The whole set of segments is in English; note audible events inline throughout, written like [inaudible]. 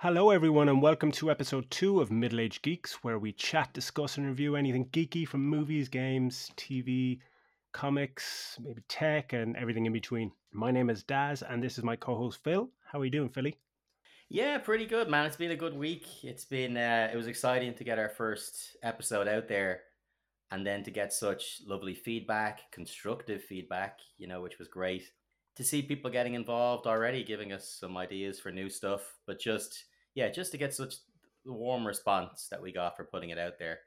Hello, everyone, and welcome to episode two of Middle Age Geeks, where we chat, discuss, and review anything geeky from movies, games, TV, comics, maybe tech, and everything in between. My name is Daz, and this is my co host Phil. How are you doing, Philly? Yeah, pretty good, man. It's been a good week. It's been, uh, it was exciting to get our first episode out there and then to get such lovely feedback, constructive feedback, you know, which was great to see people getting involved already, giving us some ideas for new stuff. But just yeah, just to get such the warm response that we got for putting it out there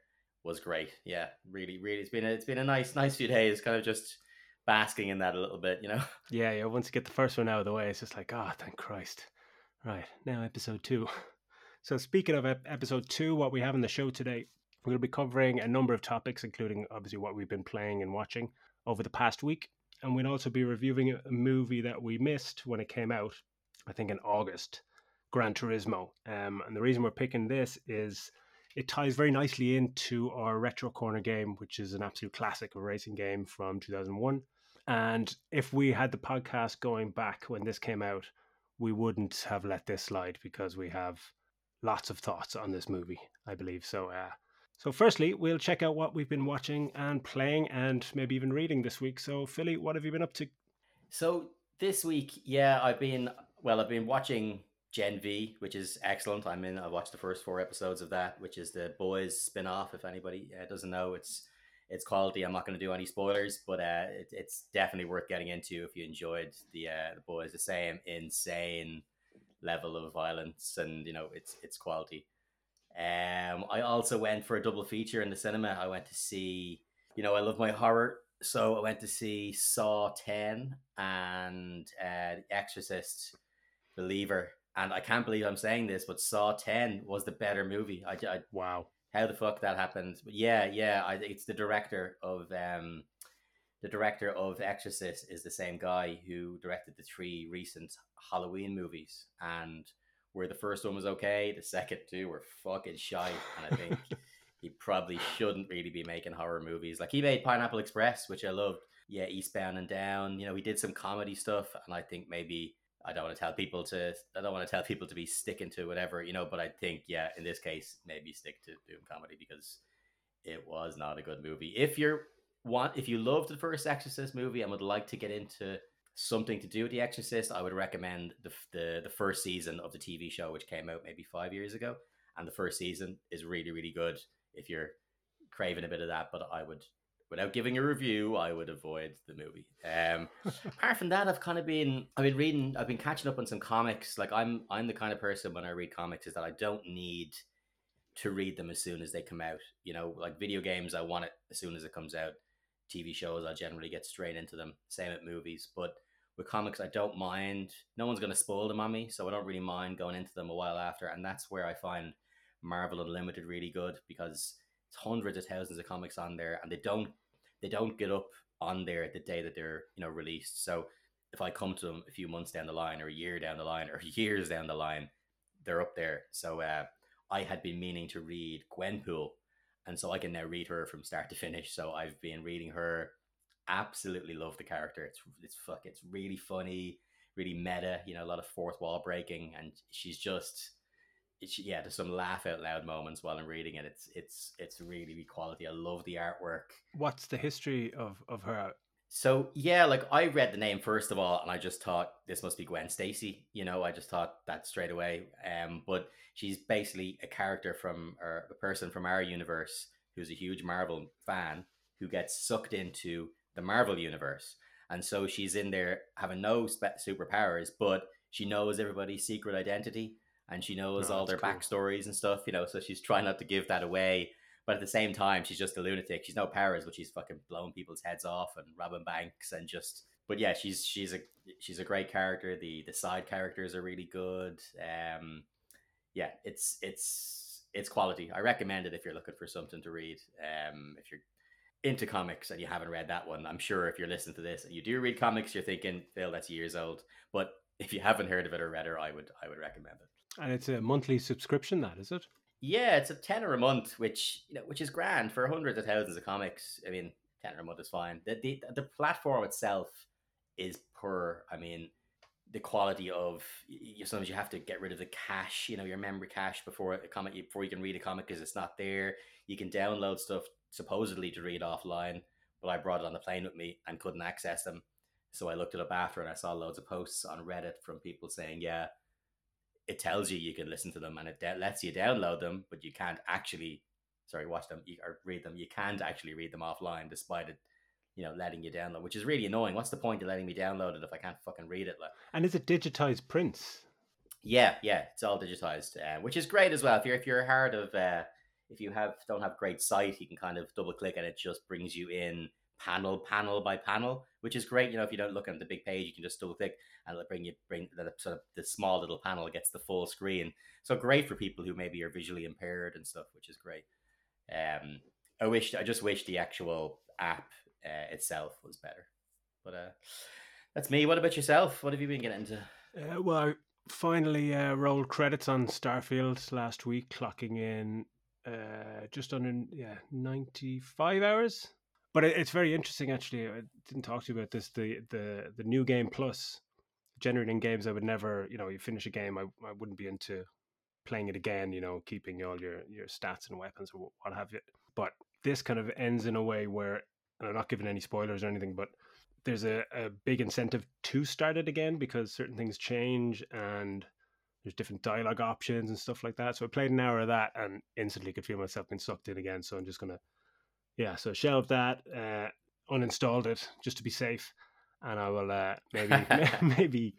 was great. Yeah, really, really, it's been a, it's been a nice nice few days, kind of just basking in that a little bit, you know. [laughs] Yeah, yeah. Once you get the first one out of the way, it's just like, oh, thank Christ. Right now, episode two. [laughs] So speaking of episode two, what we have in the show today, we'll be covering a number of topics, including obviously what we've been playing and watching over the past week and we'll also be reviewing a movie that we missed when it came out, I think in August, Gran Turismo. Um, and the reason we're picking this is it ties very nicely into our Retro Corner game, which is an absolute classic racing game from 2001. And if we had the podcast going back when this came out, we wouldn't have let this slide because we have lots of thoughts on this movie, I believe. So, uh, so, firstly, we'll check out what we've been watching and playing and maybe even reading this week. So, Philly, what have you been up to? So, this week, yeah, I've been, well, I've been watching Gen V, which is excellent. I'm in, I watched the first four episodes of that, which is the Boys spin off. If anybody uh, doesn't know, it's it's quality. I'm not going to do any spoilers, but uh, it, it's definitely worth getting into if you enjoyed the uh, the Boys. The same insane level of violence, and you know, it's it's quality. Um, I also went for a double feature in the cinema. I went to see, you know, I love my horror, so I went to see Saw Ten and uh, The Exorcist, Believer, and I can't believe I'm saying this, but Saw Ten was the better movie. I, I wow, how the fuck that happened? But yeah, yeah, I, it's the director of um, the director of Exorcist is the same guy who directed the three recent Halloween movies and where the first one was okay, the second two were fucking shite, and I think [laughs] he probably shouldn't really be making horror movies. Like he made Pineapple Express, which I loved. Yeah, Eastbound and Down. You know, he did some comedy stuff, and I think maybe I don't want to tell people to I don't want to tell people to be sticking to whatever you know, but I think yeah, in this case, maybe stick to doing comedy because it was not a good movie. If you're want if you loved the first Exorcist movie and would like to get into something to do with The Exorcist, I would recommend the, the the first season of the TV show, which came out maybe five years ago, and the first season is really really good if you're craving a bit of that. But I would, without giving a review, I would avoid the movie. Um, [laughs] apart from that, I've kind of been I've been reading, I've been catching up on some comics. Like I'm I'm the kind of person when I read comics is that I don't need to read them as soon as they come out. You know, like video games, I want it as soon as it comes out. TV shows, I generally get straight into them. Same at movies, but with comics, I don't mind. No one's going to spoil them on me, so I don't really mind going into them a while after. And that's where I find Marvel Unlimited really good because it's hundreds of thousands of comics on there, and they don't they don't get up on there the day that they're you know released. So if I come to them a few months down the line, or a year down the line, or [laughs] years down the line, they're up there. So uh, I had been meaning to read Gwenpool and so I can now read her from start to finish. So I've been reading her. Absolutely love the character. It's it's fuck. It's really funny, really meta. You know, a lot of fourth wall breaking, and she's just. It's, yeah, there's some laugh out loud moments while I'm reading it. It's it's it's really, really quality. I love the artwork. What's the history of of her? So yeah, like I read the name first of all, and I just thought this must be Gwen Stacy. You know, I just thought that straight away. Um, but she's basically a character from or a person from our universe who's a huge Marvel fan who gets sucked into the Marvel universe, and so she's in there having no spe- superpowers, but she knows everybody's secret identity and she knows oh, all their cool. backstories and stuff. You know, so she's trying not to give that away but at the same time, she's just a lunatic. She's no powers, but she's fucking blowing people's heads off and robbing banks and just. But yeah, she's she's a she's a great character. The the side characters are really good. Um, yeah, it's it's it's quality. I recommend it if you're looking for something to read. Um, if you're into comics and you haven't read that one, I'm sure if you're listening to this and you do read comics, you're thinking, Phil, that's years old. But if you haven't heard of it or read it, I would I would recommend it. And it's a monthly subscription, that is it? Yeah, it's a tenner a month, which you know, which is grand for hundreds of thousands of comics. I mean, tenner a month is fine. The the, the platform itself is per. I mean, the quality of you, sometimes you have to get rid of the cache, you know, your memory cache before a comic before you can read a comic because it's not there. You can download stuff supposedly to read offline, but I brought it on the plane with me and couldn't access them. So I looked it up after and I saw loads of posts on Reddit from people saying, yeah, it tells you you can listen to them and it de- lets you download them, but you can't actually, sorry, watch them or read them. You can't actually read them offline despite it you know, letting you download, which is really annoying. What's the point of letting me download it if I can't fucking read it? Like, and is it digitized prints? Yeah, yeah, it's all digitized, uh, which is great as well. If you're if you're hard of uh, if you have don't have great sight, you can kind of double click and it just brings you in panel panel by panel, which is great. You know, if you don't look at the big page, you can just double click and it'll bring you bring the sort of the small little panel gets the full screen. So great for people who maybe are visually impaired and stuff, which is great. Um, I wish I just wish the actual app uh, itself was better. But uh, that's me. What about yourself? What have you been getting into? Uh, well, I finally uh, rolled credits on Starfield last week, clocking in uh, just under yeah ninety five hours. But it, it's very interesting, actually. I didn't talk to you about this. The the the new game plus generating games. I would never, you know, you finish a game, I I wouldn't be into playing it again. You know, keeping all your your stats and weapons or what have you. But this kind of ends in a way where and I'm not giving any spoilers or anything, but there's a, a big incentive to start it again because certain things change and there's different dialogue options and stuff like that. So I played an hour of that and instantly could feel myself being sucked in again. So I'm just gonna, yeah, so shelved that, uh, uninstalled it just to be safe, and I will uh, maybe [laughs] [laughs] maybe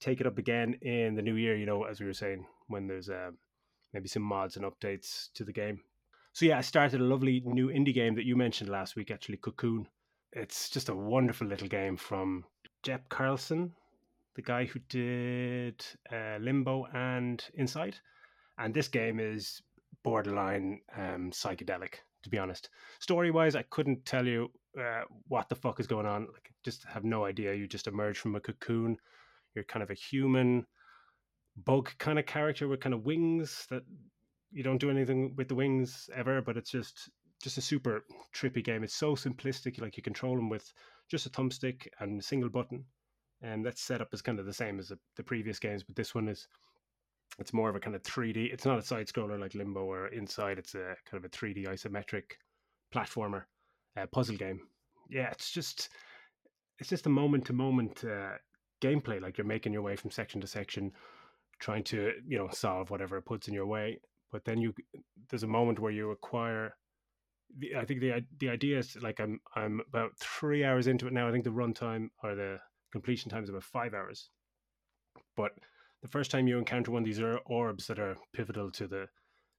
take it up again in the new year. You know, as we were saying, when there's uh, maybe some mods and updates to the game. So yeah, I started a lovely new indie game that you mentioned last week, actually, Cocoon. It's just a wonderful little game from Jeppe Carlsen, the guy who did uh, Limbo and Inside. And this game is borderline um, psychedelic, to be honest. Story wise, I couldn't tell you uh, what the fuck is going on. Like, just have no idea. You just emerge from a cocoon. You're kind of a human bug kind of character with kind of wings that you don't do anything with the wings ever, but it's just just a super trippy game. It's so simplistic. Like you control them with just a thumbstick and a single button, and that setup is kind of the same as the, the previous games. But this one is it's more of a kind of 3D. It's not a side scroller like Limbo or Inside. It's a kind of a 3D isometric platformer uh, puzzle game. Yeah, it's just it's just a moment to moment gameplay. Like you're making your way from section to section, trying to you know solve whatever it puts in your way but then you there's a moment where you acquire the, I think the the idea is like I'm I'm about three hours into it now. I think the runtime or the completion time is about five hours. But the first time you encounter one of these orbs that are pivotal to the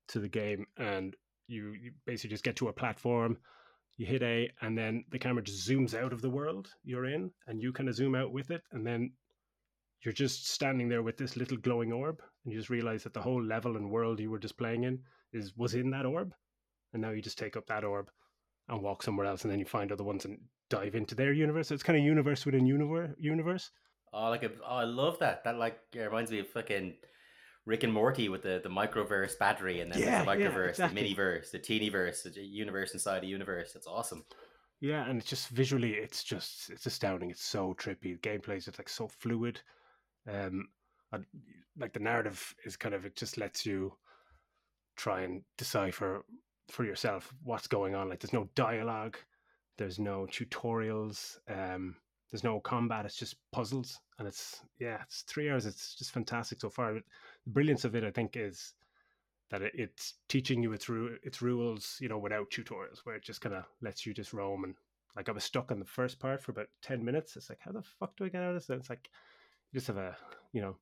to the game, and you, you basically just get to a platform, you hit A, and then the camera just zooms out of the world you're in, and you kind of zoom out with it, and then you're just standing there with this little glowing orb, and you just realize that the whole level and world you were just playing in is was in that orb, and now you just take up that orb and walk somewhere else, and then you find other ones and dive into their universe. So it's kind of universe within universe. Universe. Oh, like a, oh, I love that. That like reminds me of fucking Rick and Morty with the the microverse battery, and then yeah, the microverse, yeah, exactly. the miniverse, the teenyverse, the universe inside a universe. It's awesome. Yeah, and it's just visually, it's just it's astounding. It's so trippy. The gameplay is just like so fluid. Um, like the narrative is kind of it just lets you try and decipher for yourself what's going on. Like there's no dialogue, there's no tutorials, um, there's no combat. It's just puzzles, and it's yeah, it's three hours. It's just fantastic so far. But The brilliance of it, I think, is that it, it's teaching you its ru- its rules, you know, without tutorials, where it just kind of lets you just roam and like I was stuck on the first part for about ten minutes. It's like, how the fuck do I get out of this? And it's like you just have a you know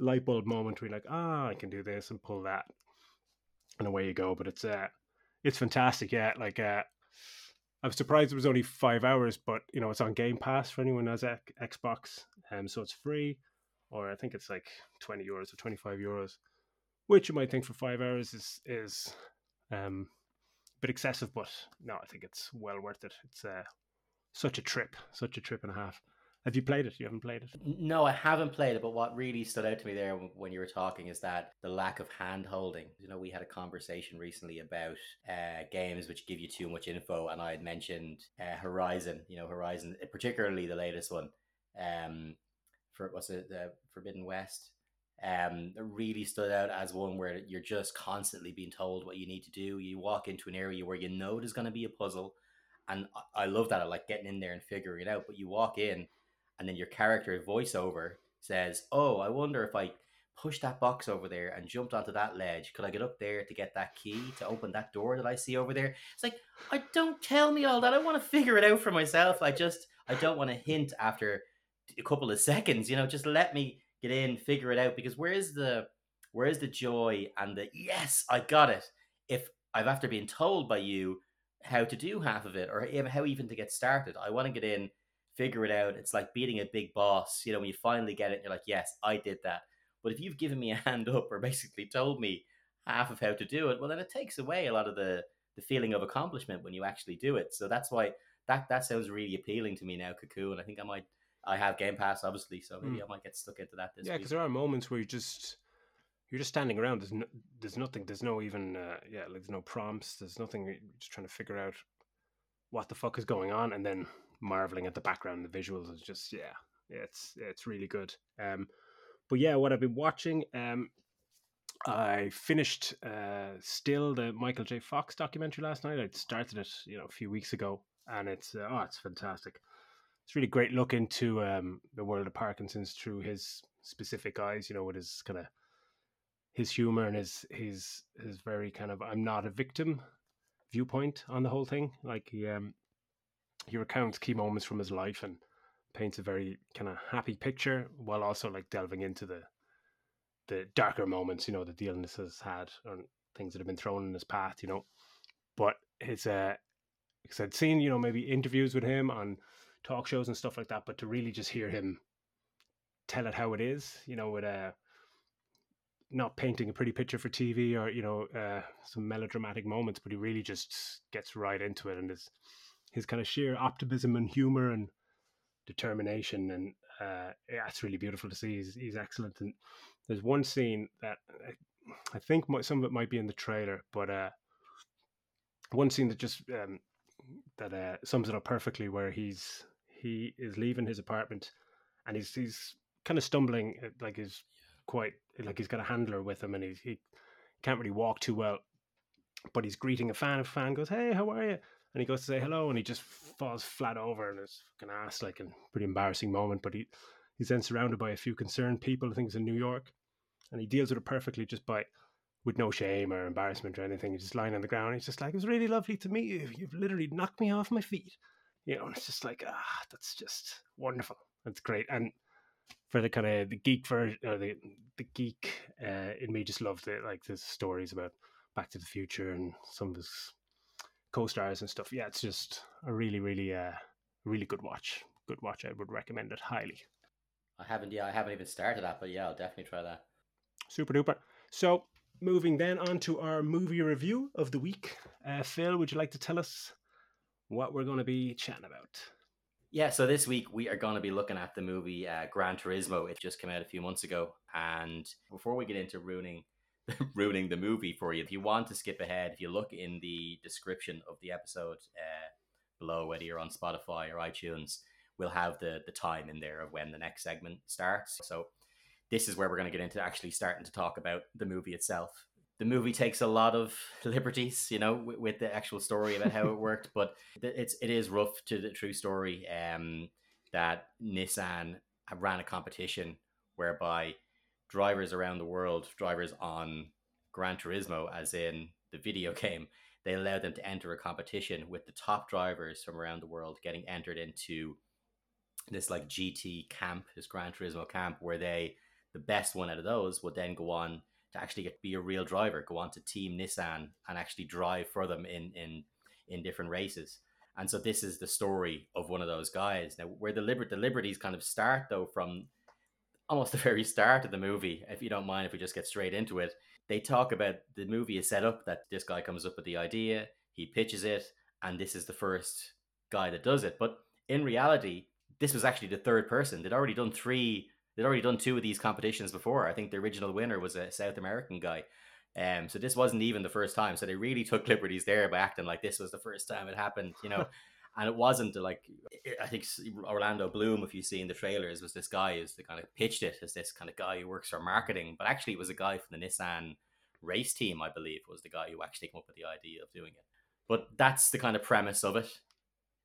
light bulb moment where you're like, ah, oh, I can do this and pull that, and away you go. But it's uh, it's fantastic. Yeah, like uh, I was surprised it was only five hours, but you know it's on Game Pass for anyone who has Xbox, um, so it's free, or I think it's like twenty euros or twenty five euros, which you might think for five hours is is um a bit excessive, but no, I think it's well worth it. It's uh, such a trip, such a trip and a half. Have you played it? You haven't played it? No, I haven't played it. But what really stood out to me there when you were talking is that the lack of hand holding. You know, we had a conversation recently about uh, games which give you too much info, and I had mentioned uh, Horizon. You know, Horizon, particularly the latest one. Um, for what's it, the Forbidden West, um, really stood out as one where you're just constantly being told what you need to do. You walk into an area where you know there's going to be a puzzle, and I, I love that. I like getting in there and figuring it out. But you walk in, and then your character voiceover says, "Oh, I wonder if I push that box over there and jumped onto that ledge. Could I get up there to get that key to open that door that I see over there?" It's like, I don't tell me all that. I want to figure it out for myself. I just I don't want to hint after a couple of [laughs] seconds. You know, just let me get in, figure it out. Because where's the where's the joy and the yes, I got it. If I've after being told by you how to do half of it or how even to get started, I want to get in, figure it out. It's like beating a big boss. You know, when you finally get it, you're like, yes, I did that. But if you've given me a [laughs] hand up or basically told me half of how to do it, well, then it takes away a lot of the the feeling of accomplishment when you actually do it. So that's why that that sounds really appealing to me now, Cocoon. I think I might I have Game Pass, obviously, so maybe mm. I might get stuck into that. yeah, because there are moments where you just you're just standing around. There's no, there's nothing. There's no even uh, yeah, like there's no prompts. There's nothing. You're just trying to figure out what the fuck is going on, and then marveling at the background. The visuals is just yeah, it's it's really good. Um, but yeah, what I've been watching. Um, I finished uh, still the Michael J. Fox documentary last night. I started it, you know, a few weeks ago, and it's uh, oh, it's fantastic it's really great look into um, the world of Parkinson's through his specific eyes. You know, with his kind of his humor and his his his very kind of I'm not a victim viewpoint on the whole thing. Like he um he recounts key moments from his life and paints a very kind of happy picture while also like delving into the the darker moments, you know, that the illness has had or things that have been thrown in his path, you know. But his uh because I'd seen, you know, maybe interviews with him on talk shows and stuff like that, but to really just hear him tell it how it is, you know, with uh, not painting a pretty picture for TV or you know uh, some melodramatic moments, but he really just gets right into it, and his his kind of sheer optimism and humor and determination, and uh, yeah, it's really beautiful to see. He's, he's excellent, and there's one scene that I, I think some of it might be in the trailer, but uh, one scene that just um, that uh, sums it up perfectly, where he's he is leaving his apartment and he's he's kind of stumbling uh, like he's quite like he's got a handler with him and he's, he can't really walk too well but he's greeting a fan a fan goes hey how are you and he goes to say hello and he just falls flat over and it's fucking ass like a pretty embarrassing moment but he he's then surrounded by a few concerned people I think it's in New York and he deals with it perfectly just by with no shame or embarrassment or anything he's just lying on the ground he's just like it was really lovely to meet you you've literally knocked me off my feet you know, it's just like ah, that's just wonderful. That's great, and for the kind of the geek version or the the geek uh, in me just loved it, like the stories about Back to the Future and some of his co-stars and stuff. Yeah, it's just a really, really, uh, really good watch. Good watch. I would recommend it highly. I haven't, yeah, I haven't even started that, but yeah, I'll definitely try that. Super duper. So, moving then on to our movie review of the week. Uh, Phil, would you like to tell us what we're going to be chatting about. Yeah, so this week we are going to be looking at the movie uh, Gran Turismo. It just came out a few months ago, and before we get into ruining [laughs] ruining the movie for you, if you want to skip ahead, if you look in the description of the episode uh, below, whether you're on Spotify or iTunes, we'll have the the time in there of when the next segment starts. So this is where we're going to get into actually starting to talk about the movie itself the movie takes a lot of [laughs] liberties, you know, with, with the actual story about how it worked. But it's it is rough to the true story. Um, that Nissan ran a competition whereby drivers around the world, drivers on Gran Turismo, as in the video [laughs] game, they allowed them to enter a competition with the top drivers from around the world getting entered into this like GT camp, this Gran Turismo camp, where they the best one out of those would then go on to actually get be a real driver, go on to Team Nissan and actually drive for them in in in different races. And so this is the story of one of those guys. Now, where the liber- the liberties kind of start though from almost [laughs] the very start of the movie, if you don't mind, if we just get straight into it, they talk about the movie is set up that this guy comes up with the idea, he pitches it, and this is the first guy that does it. But in reality, this was actually the third person. They'd already done three they'd already done two of these competitions before. I think the original winner was a South American guy. Um, so this wasn't even the first time. So they really took [laughs] liberties there by acting like this was the first time it happened, you know. [laughs] and it wasn't like I think Orlando Bloom, if you see in the trailers, was this guy who's the kind of pitched it as this kind of guy who works for marketing, but actually it was a guy from the Nissan race team, I believe, was the guy who actually came up with the idea of doing it. But that's the kind of premise of it.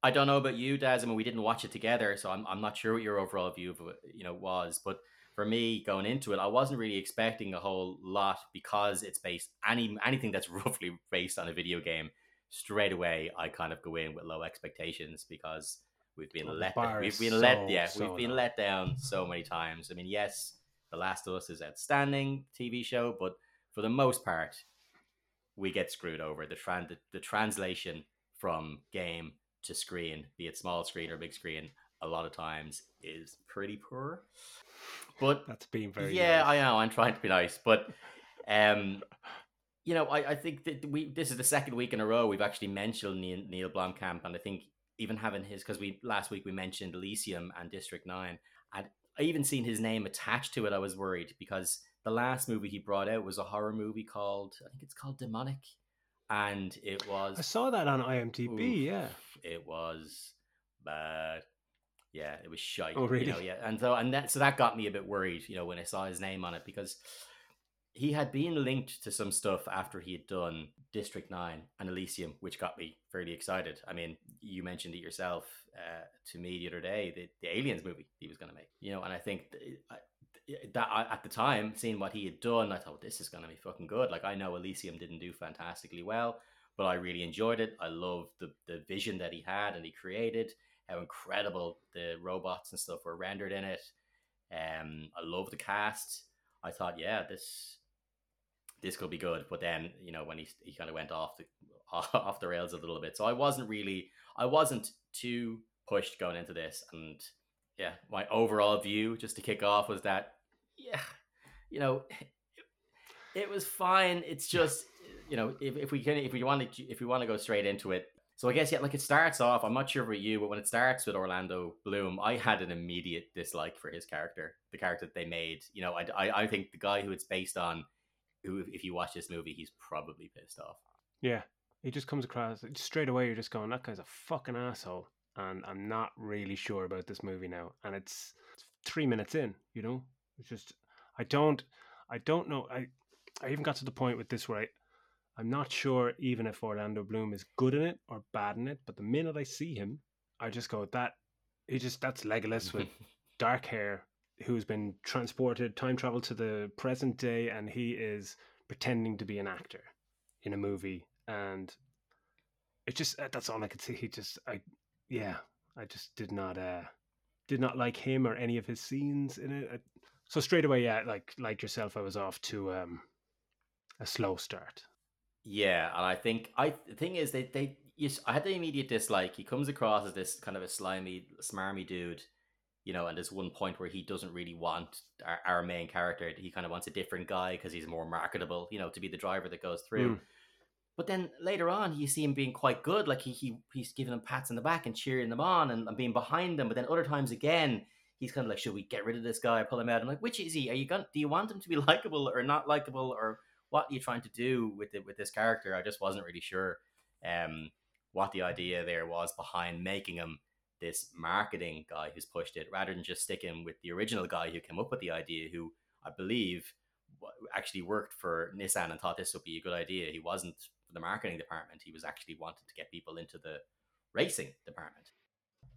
I don't know about you, Des. I mean, we didn't watch it together, so I'm I'm not sure what your overall view of it, you know, was. But for me, going into it, I wasn't really expecting a whole lot because it's based any anything that's [laughs] roughly based on a video game. Straight away, I kind of go in with low expectations because we've been Well, let bar we've been so, let yeah so we've been low. let down so many times. I mean, yes, The Last of Us is outstanding TV show, but for the most part, we get screwed over. The tran- the, the translation from game to screen, be it small screen or big screen, a lot of times is pretty poor. But That's being very yeah, nice. I know. I'm trying to be nice, but um, you know, I, I think that we this is the second week in a row we've actually mentioned Neil, Neil Blomkamp, and I think even having his because we last week we mentioned Elysium and District Nine, and I even seen his name attached to it. I was worried because the last movie he brought out was a horror movie called I think it's called Demonic, and it was I saw that on IMDb. Oof, Yeah. it was bad. Yeah, it was shite. Oh, You know, really? yeah, and so and that so that got me a bit worried, you know, when I saw his name on it because he had been linked to some stuff after he had done District Nine and Elysium, which got me fairly excited. I mean, you mentioned it yourself uh, to me the other day, the, the Aliens movie he was going to make, you know, and I think that I- at the time, seeing what he had done, I thought this is going to be fucking good. Like I know Elysium didn't do fantastically well, but I really enjoyed it. I loved the the vision that he had and he created. How incredible the robots and stuff were rendered in it. Um, I love the cast. I thought, yeah, this this could be good. But then, you know, when he he kind of went off the [laughs] off the rails a little bit, so I wasn't really, I wasn't too pushed going into this. And yeah, my overall view, just to kick off, was that, yeah, you know, it, it was fine. It's just, you know, if, if we can, if we want to, if we want to go straight into it. So I guess yeah, like it starts off. I'm not sure about you, but when it starts with Orlando Bloom, I had an immediate dislike for his character, the character that they made. You know, I, I, I think the guy who it's based on, who if you watch this movie, he's probably pissed off. Yeah. He just comes across straight away. You're just going, that guy's a fucking asshole. And I'm not really sure about this movie now. And it's, it's three minutes in, you know? It's just, I don't, I don't know. I, I even got to the point with this where I, I'm not sure even if Orlando Bloom is good in it or bad in it. But the minute I see him, I just go, that, he just, that's Legolas with [laughs] dark hair who's been transported time travel to the present day and he is pretending to be an actor in a movie. And it just uh, that's all i could see. He just i yeah i just did not uh did not like him or any of his scenes in it so straight away yeah like like yourself i was off to um a slow start. Yeah, and I think I the thing is they they yes, I had the immediate dislike. He comes across as this kind of a slimy, smarmy dude, you know. And there's one point where he doesn't really want our, our main character. He kind of wants a different guy because he's more marketable, you know, to be the driver that goes through. Mm. But then later on, you see him being quite good. Like he, he he's giving them pats on the back and cheering them on and, and being behind them. But then other times again, he's kind of like, should we get rid of this guy? Pull him out. I'm like, which is he? Are you going? Do you want him to be [laughs] likable or not likable or what are you trying to do with it with this character? I just wasn't really sure um, what the idea there was behind making him this marketing guy who's pushed it, rather than just sticking with the original guy who came up with the idea, who I believe actually worked for Nissan and thought this would be a good idea. He wasn't for the marketing department; he was actually wanting to get people into the racing department.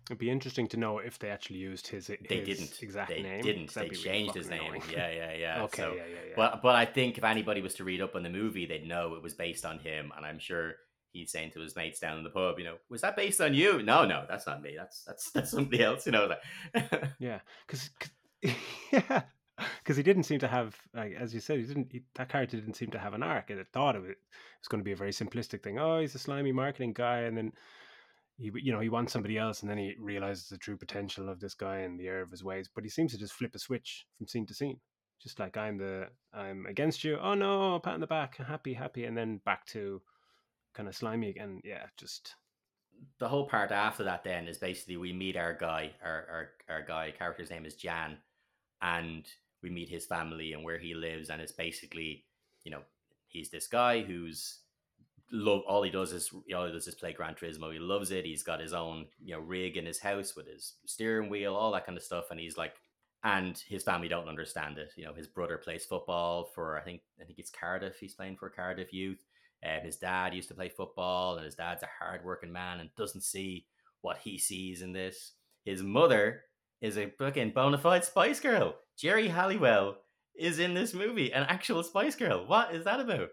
it'd be interesting to know if they actually used his, his They didn't. exact they name didn't. They be really changed his name. annoying. Yeah, yeah, yeah. [laughs] okay So, yeah yeah yeah but but I think if anybody was to read up on the movie, they'd know it was based on him, and I'm sure he's saying to his mates down in the pub, you know, was that based on you? No, no, that's not me. That's that's that's somebody else. You know. [laughs] Yeah, because [laughs] yeah, because he didn't seem to have, like as you said, he didn't. He, that character didn't seem to have an arc, I thought it was, it was going to be a very simplistic thing. Oh, he's a slimy marketing guy, and then he, you know, he wants somebody else, and then he realizes the true potential of this guy and the error of his ways. But he seems to just flip a switch from scene to scene, just like I'm the, I'm against you. Oh no, pat on the back, happy, happy, and then back to kind of slimy again. Yeah, just the whole part after that then is basically we meet our guy, our our, our guy character's name is Jan, and we meet his family and where he lives, and it's basically, you know, he's this guy who's love all he does is all he does is play Gran Turismo. He loves it. He's got his own you know rig in his house with his steering wheel, all that kind of stuff, and he's like. And his family don't understand it. You know, his brother plays football for I think I think it's Cardiff. He's playing for Cardiff Youth. Um, his dad used to play football, and his dad's a hardworking man and doesn't see what he sees in this. His mother is a fucking bona fide Spice Girl. Geri Halliwell is in this movie, an actual Spice Girl. What is that about?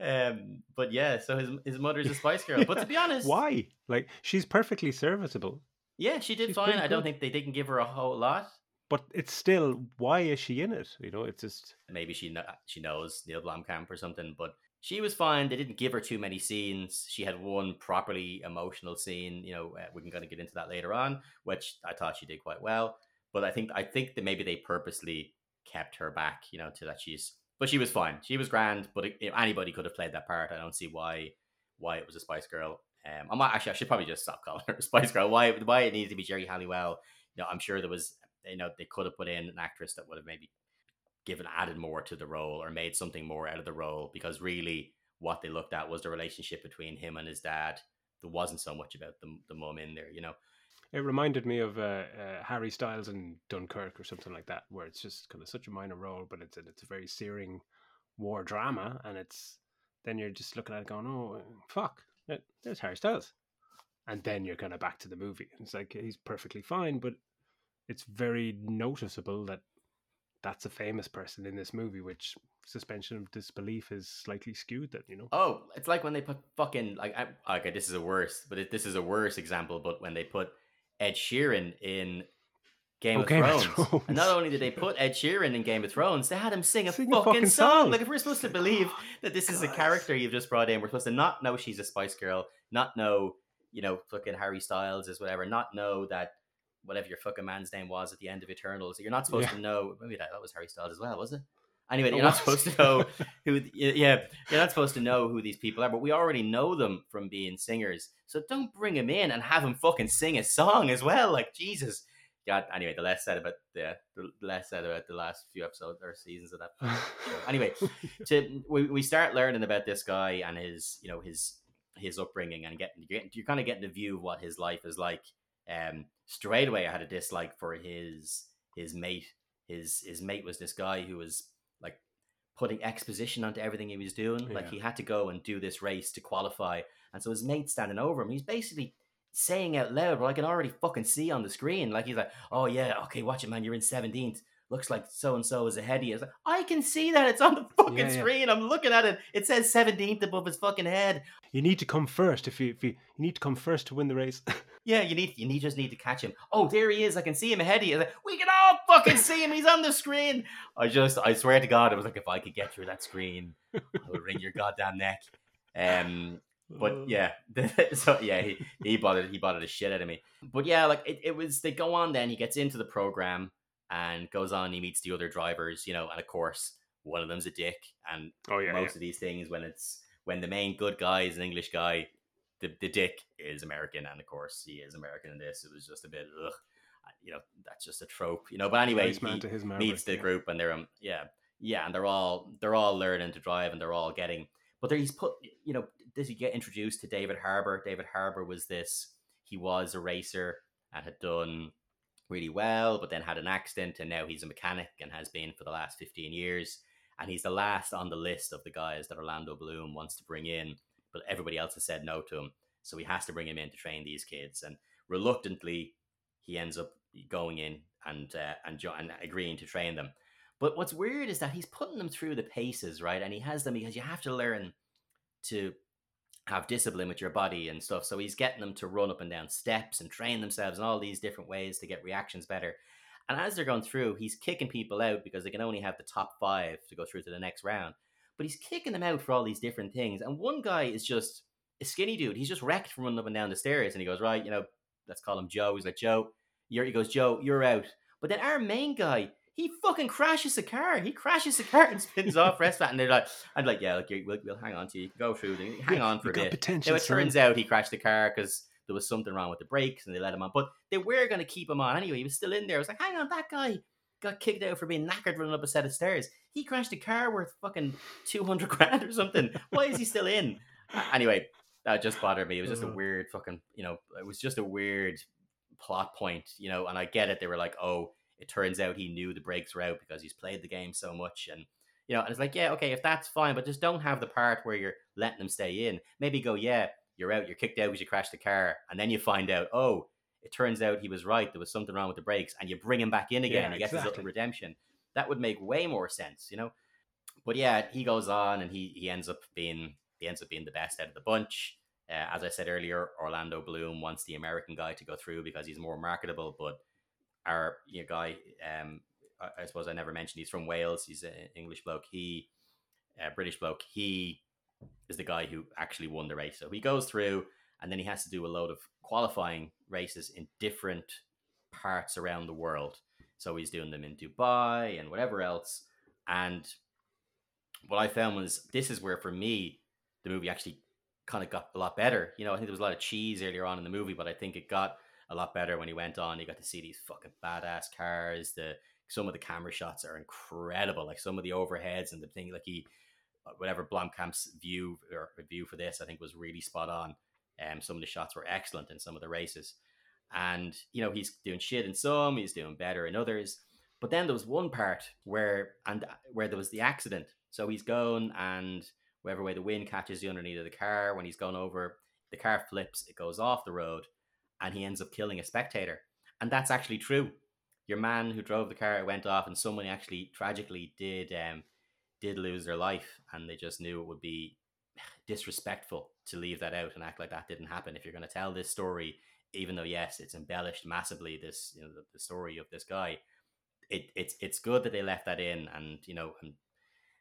Um, but yeah, so his his mother's a Spice Girl. But to be [laughs] honest, why? Like she's perfectly serviceable. Yeah, she did She's fine. I don't think they didn't give her a whole lot. But it's still why is she in it? You know, it's just Maybe she kno- she knows Neil Blomkamp or something. But she was fine. They didn't give her too many scenes. She had one properly emotional scene. You know, uh, we can kind of get into that later on, which I thought she did quite well. But I think I think that maybe they purposely kept her back. You know, to that she's. But she was fine. She was grand. But anybody could have played that part. I don't see why why it was a Spice Girl. Um, I might actually I should probably just stop calling her a [laughs] Spice Girl. Why why it needed to be Geri Halliwell? You know, I'm sure there was you know they could have put in an actress that would have maybe given added more to the role or made something more out of the role because really what they looked at was the relationship between him and his dad. There wasn't so much about the the mum in there, you know. it reminded me of uh, uh, Harry Styles in Dunkirk or something like that, where it's just kind of such a minor role, but it's a, it's a very searing war drama, and it's then you're just looking at it going, oh fuck, there's Harry Styles, and then you're kind of back to the movie. It's like he's perfectly fine, but it's very noticeable that that's a famous person in this movie, which suspension of disbelief is slightly skewed. That you know, Oh, it's like when they put fucking like I, okay, this is a worse, but it, this is a worse example. But when they put Ed Sheeran in Game, Oh, of, Game of Thrones, Thrones. and not only did they put Ed Sheeran in Game of Thrones, they had him sing a, Sing a fucking, fucking song. song. Like if we're supposed to believe that this is a character you've just brought in, we're supposed to not know she's a Spice Girl, not know you know fucking Harry Styles is whatever, not know that. Whatever your fucking man's name was at the end of Eternals, you're not supposed Yeah. to know. Maybe that, that was Harry Styles as well, was it? Anyway, you're not supposed to know who yeah you're not supposed to know who these people are but we already know them from being singers so don't bring him in and have him fucking sing a song as well like jesus god anyway the less said about the, the less said about the last few episodes or seasons of that [laughs] anyway to we, we start learning about this guy and his you know his his upbringing and getting you're, kind of getting a view of what his life is like um straight away i had a dislike for his his mate his his mate was this guy who was like putting exposition onto everything he was doing. Like he had to go and do this race to qualify. And so his mate standing over him. He's basically saying out loud what i can already fucking see on the screen. Like he's like oh yeah okay watch it man you're in 17th looks like so and so is ahead of you. Like, I can see that. It's on the fucking Yeah, yeah. screen. I'm looking at it. It says 17th above his fucking head. you need to come first if you if you, you need to come first to win the race. [laughs] Yeah, you need you need just need to catch him. Oh, there he is. I can see him ahead of you. Like, we can all fucking see him. He's on the screen. I just I swear to God, it was like if I could get through that screen, I would wring your goddamn neck. Um but yeah, [laughs] so yeah, he, he bothered he bothered the shit out of me. But yeah, like it, it was they go on then, he gets into the program and goes on, he meets the other drivers, you know, and of course one of them's a dick. And oh yeah, most of these things when it's when the main good guy is an English guy, the, the dick is American, and of course he is American in this. It was just a bit ugh. You know, that's just a trope, you know. But anyway, he to his Maverick, meets the yeah. group and they're um yeah yeah and they're all they're all learning to drive and they're all getting but there he's put you know does he get introduced to David Harbour. David Harbour was this he was a racer and had done really well, but then had an accident and now he's a mechanic and has been for the last 15 years. And he's the last on the list of the guys that Orlando Bloom wants to bring in, but everybody else has said no to him. So he has to bring him in to train these kids. And reluctantly, he ends up going in and uh, and, jo- and agreeing to train them. But what's weird is that he's putting them through the paces, right? And he has them because you have to learn to have discipline with your body and stuff. So he's getting them to run up and down steps and train themselves in all these different ways to get reactions better. And as they're going through, he's kicking people out because they can only have the top five to go through to the next round. But he's kicking them out for all these different things. And one guy is just a skinny dude. He's just wrecked from running up and down the stairs. And he goes, right, you know, let's call him Joe. He's like, Joe, you're, he goes, Joe, you're out. But then our main guy, he fucking crashes a car. He crashes a car and spins off [laughs] rest flat. And they're like, I'm like, yeah, like, we'll, we'll hang on to you. Go through. The, hang on for a bit. potential. Now it son. turns out he crashed the car because there was something wrong with the brakes and they let him on. But they were going to keep him on anyway. He was still in there. I was like, hang on, that guy got kicked out for being knackered running up a set of stairs. He crashed a car worth fucking 200 [laughs] grand or something. Why is he still in? anyway, that just bothered me. It was just a Uh. weird fucking, you know, it was just a weird plot point, you know. And I get it. They were like, oh, it turns out he knew the brakes were out because he's played the game so much, and you know, and it's like, yeah, okay, if that's fine, but just don't have the part where you're letting them stay in. Maybe go, yeah, you're out, you're kicked out because you crashed the car, and then you find out, oh, it turns out he was right. There was something wrong with the brakes, and you bring him back in again. Yeah, he gets his little redemption. That would make way more sense, you know. But yeah, he goes on, and he he ends up being he ends up being the best out of the bunch. Uh, as I said earlier, Orlando Bloom wants the American guy to go through because he's more marketable. But our you know, guy, um, I, I suppose I never mentioned he's from Wales. He's an English bloke. He, uh, British bloke. He is the guy who actually won the race. So he goes through, and then he has to do a load of qualifying races in different parts around the world. So he's doing them in Dubai and whatever else. And what I found was this is where, for me, the movie actually kind of got a lot better. You know, I think there was a lot of cheese earlier on in the movie, but I think it got a lot better when he went on. You got to see these fucking badass cars. The some of the camera shots are incredible. Like some of the overheads and the thing, like he, whatever Blomkamp's view or view for this, I think was really spot on. Um, some of the shots were excellent in some of the races, and you know he's doing shit in some, he's doing better in others. But then there was one part where and where there was the accident. So he's going and whatever way the wind catches you underneath of the car. When he's gone over, the car flips, it goes off the road, and he ends up killing a spectator. And that's actually true. Your man who drove the car went off, and someone actually tragically did um, did lose their life, and they just knew it would be disrespectful to leave that out and act like that didn't happen. If you're going to tell this story, even though yes, it's embellished massively, this you know the, the story of this guy, it it's it's good that they left that in, and you know and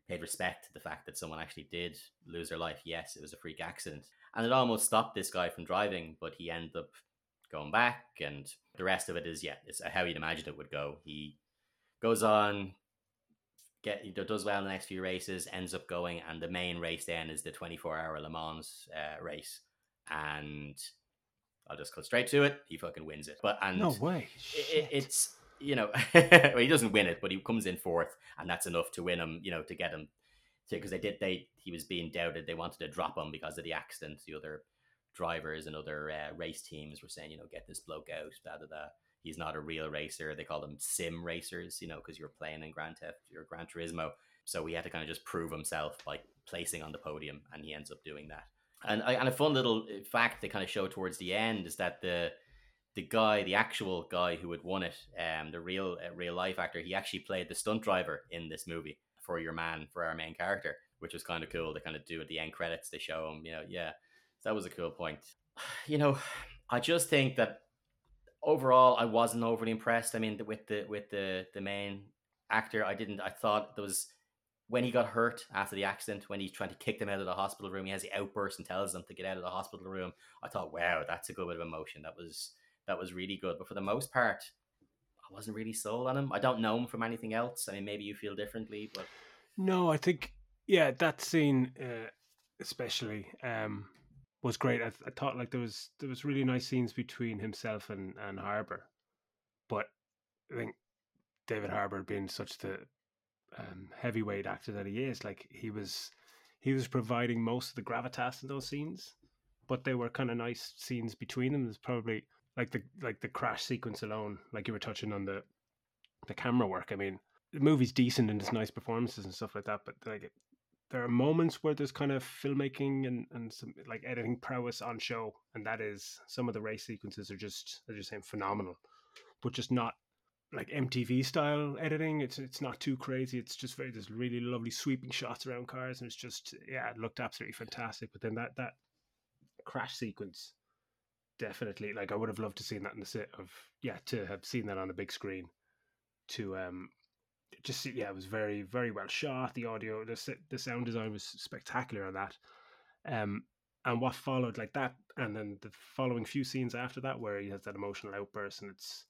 paid respect to the fact that someone actually did lose their life. Yes, it was a freak accident, and it almost stopped this guy from driving, but he ended up going back, and the rest of it is yeah, it's how you'd imagine it would go. He goes on, get does well in the next few races, ends up going, and the main race then is the 24 hour Le Mans uh, race, and I'll just go straight to it. He fucking wins it, but and No way. it, it's you know [laughs] well, he doesn't win it, but he comes in fourth, and that's enough to win him. You know to get him to because they did they he was being doubted. They wanted to drop him because of the accident. The other drivers and other uh, race teams were saying, you know, get this bloke out. Da da da. He's not a real racer. They call them sim racers, you know, because you're playing in Grand Theft, you're Gran Turismo. So he had to kind of just prove himself by placing on the podium, and he ends up doing that. And and a fun little uh, fact they kind of show towards the end is that the the guy, the actual guy who had won it, um, the real uh, real life actor, he actually played the stunt driver in this movie for your man, for our main character, which was kind of cool. They kind of do at the end credits, they show him, you know, yeah, that was a cool point. [sighs] You know, I just think that overall, I wasn't overly impressed. I mean, with the with the the main actor, I didn't. I thought there was when he got hurt after the accident, when he's trying to kick them out of the hospital room, he has the outburst and tells them to get out of the hospital room. I thought, wow, that's a good bit of emotion. That was that was really good. But for the most part, I wasn't really sold on him. I don't know him from anything else. I mean, maybe you feel differently, but No, I think yeah, that scene uh, especially um, was great. I, I thought like there was there was really nice scenes between himself and and Harbour, but I think David Harbour being such the um, heavyweight actor that he is, like he was he was providing most of the gravitas in those scenes, but they were kind of nice scenes between them. There's probably like the like the crash sequence alone, like you were touching on the the camera work. I mean, the movie's decent and it's nice performances and stuff like that, but like there are moments where there's kind of filmmaking and, and some like editing prowess on show, and that is some of the race sequences are just as you're saying phenomenal, but just not like MTV style editing. It's it's not too crazy. It's just very there's really lovely sweeping shots around cars, and it's just yeah, it looked absolutely fantastic. But then that that crash sequence, definitely like I would have loved to seen that in the set of yeah to have seen that on the big screen, to um just yeah it was very very well shot. The audio, the the sound design was spectacular on that. Um, and what followed like that, and then the following few scenes after that, where he has that emotional outburst, and it's